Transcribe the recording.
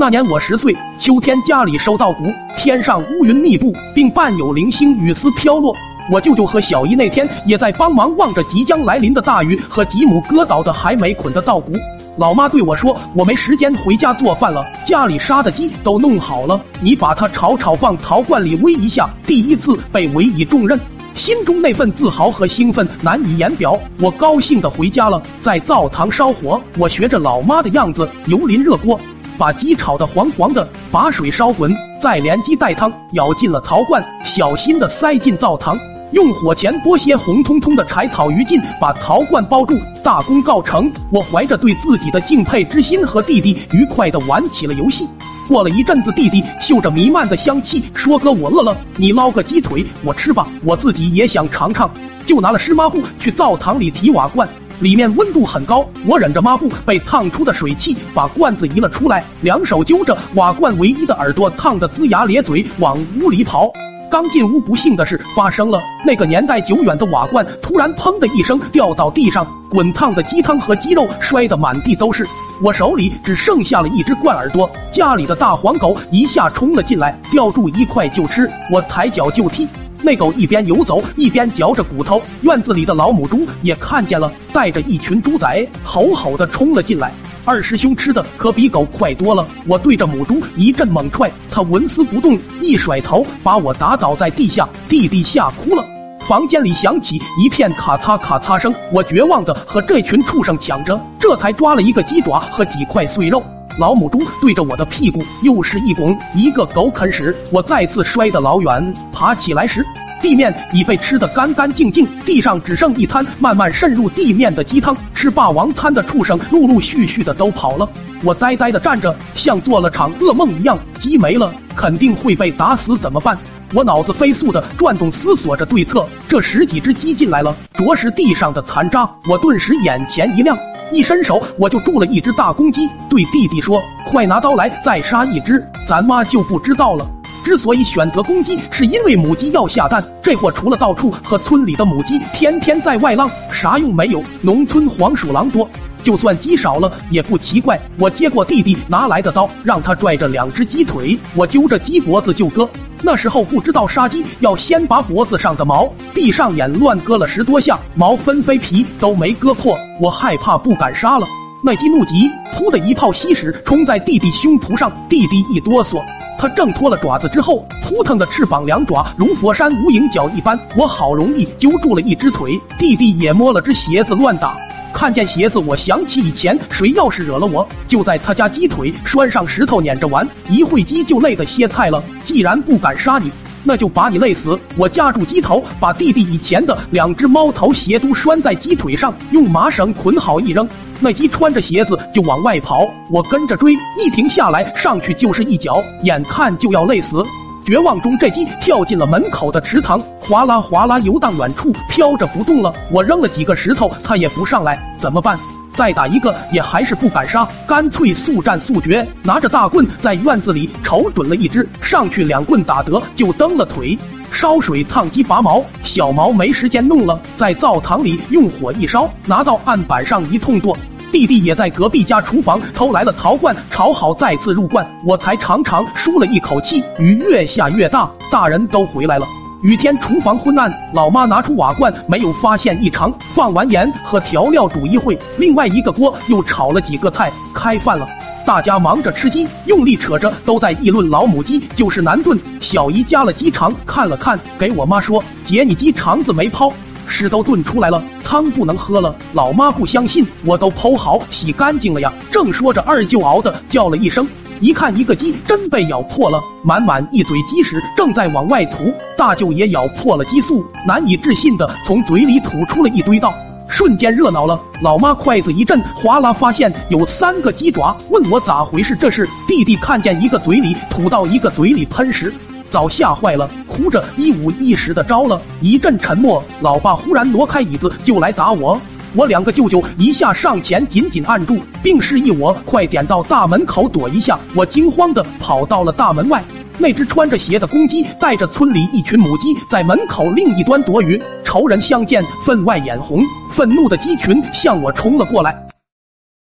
那年我十岁，秋天家里收稻谷，天上乌云密布，并伴有零星雨丝飘落。我舅舅和小姨那天也在帮忙望着即将来临的大雨和几亩割倒的还没捆的稻谷。老妈对我说：“我没时间回家做饭了，家里杀的鸡都弄好了，你把它炒炒放陶罐里煨一下。”第一次被委以重任，心中那份自豪和兴奋难以言表。我高兴的回家了，在灶堂烧火，我学着老妈的样子，油淋热锅。把鸡炒得黄黄的，把水烧滚，再连鸡带汤舀进了陶罐，小心的塞进灶堂，用火钳拨些红彤彤的柴草余烬，把陶罐包住，大功告成。我怀着对自己的敬佩之心，和弟弟愉快的玩起了游戏。过了一阵子，弟弟嗅着弥漫的香气，说：“哥，我饿了，你捞个鸡腿，我吃吧。我自己也想尝尝。”就拿了湿抹布去灶堂里提瓦罐。里面温度很高，我忍着抹布被烫出的水汽，把罐子移了出来，两手揪着瓦罐唯一的耳朵，烫得龇牙咧嘴，往屋里跑。刚进屋，不幸的事发生了，那个年代久远的瓦罐突然砰的一声掉到地上，滚烫的鸡汤和鸡肉摔得满地都是。我手里只剩下了一只罐耳朵，家里的大黄狗一下冲了进来，叼住一块就吃，我抬脚就踢。那狗一边游走一边嚼着骨头，院子里的老母猪也看见了，带着一群猪仔吼吼的冲了进来。二师兄吃的可比狗快多了，我对着母猪一阵猛踹，它纹丝不动，一甩头把我打倒在地下，弟弟吓哭了。房间里响起一片咔嚓咔嚓声，我绝望的和这群畜生抢着，这才抓了一个鸡爪和几块碎肉。老母猪对着我的屁股又是一拱，一个狗啃屎。我再次摔得老远，爬起来时，地面已被吃得干干净净，地上只剩一滩慢慢渗入地面的鸡汤。吃霸王餐的畜生陆陆续续的都跑了，我呆呆的站着，像做了场噩梦一样。鸡没了，肯定会被打死，怎么办？我脑子飞速的转动，思索着对策。这十几只鸡进来了，啄食地上的残渣，我顿时眼前一亮。一伸手，我就住了一只大公鸡，对弟弟说：“快拿刀来，再杀一只。”咱妈就不知道了。之所以选择公鸡，是因为母鸡要下蛋。这货除了到处和村里的母鸡天天在外浪，啥用没有。农村黄鼠狼多，就算鸡少了也不奇怪。我接过弟弟拿来的刀，让他拽着两只鸡腿，我揪着鸡脖子就割。那时候不知道杀鸡要先拔脖子上的毛，闭上眼乱割了十多下，毛纷飞，皮都没割破。我害怕，不敢杀了。那鸡怒极，噗的一泡稀屎冲在弟弟胸脯上，弟弟一哆嗦。他挣脱了爪子之后，扑腾的翅膀两爪如佛山无影脚一般。我好容易揪住了一只腿，弟弟也摸了只鞋子乱打。看见鞋子，我想起以前谁要是惹了我，就在他家鸡腿拴上石头撵着玩，一会鸡就累得歇菜了。既然不敢杀你，那就把你累死。我夹住鸡头，把弟弟以前的两只猫头鞋都拴在鸡腿上，用麻绳捆好一扔，那鸡穿着鞋子就往外跑，我跟着追，一停下来上去就是一脚，眼看就要累死。绝望中，这鸡跳进了门口的池塘，哗啦哗啦游荡远处，飘着不动了。我扔了几个石头，它也不上来，怎么办？再打一个也还是不敢杀，干脆速战速决，拿着大棍在院子里瞅准了一只，上去两棍打得就蹬了腿。烧水烫鸡拔毛，小毛没时间弄了，在灶堂里用火一烧，拿到案板上一通剁。弟弟也在隔壁家厨房偷来了陶罐，炒好再次入罐，我才长长舒了一口气。雨越下越大，大人都回来了。雨天厨房昏暗，老妈拿出瓦罐，没有发现异常，放完盐和调料煮一会，另外一个锅又炒了几个菜，开饭了。大家忙着吃鸡，用力扯着，都在议论老母鸡就是难炖。小姨夹了鸡肠看了看，给我妈说：“姐，你鸡肠子没抛。”屎都炖出来了，汤不能喝了。老妈不相信，我都剖好洗干净了呀。正说着，二舅嗷的叫了一声，一看一个鸡真被咬破了，满满一嘴鸡屎正在往外吐。大舅也咬破了激素，难以置信的从嘴里吐出了一堆道，瞬间热闹了。老妈筷子一震，哗啦，发现有三个鸡爪，问我咋回事？这是弟弟看见一个嘴里吐到一个嘴里喷屎。早吓坏了，哭着一五一十的招了。一阵沉默，老爸忽然挪开椅子就来打我。我两个舅舅一下上前紧紧按住，并示意我快点到大门口躲一下。我惊慌的跑到了大门外，那只穿着鞋的公鸡带着村里一群母鸡在门口另一端躲雨。仇人相见，分外眼红，愤怒的鸡群向我冲了过来。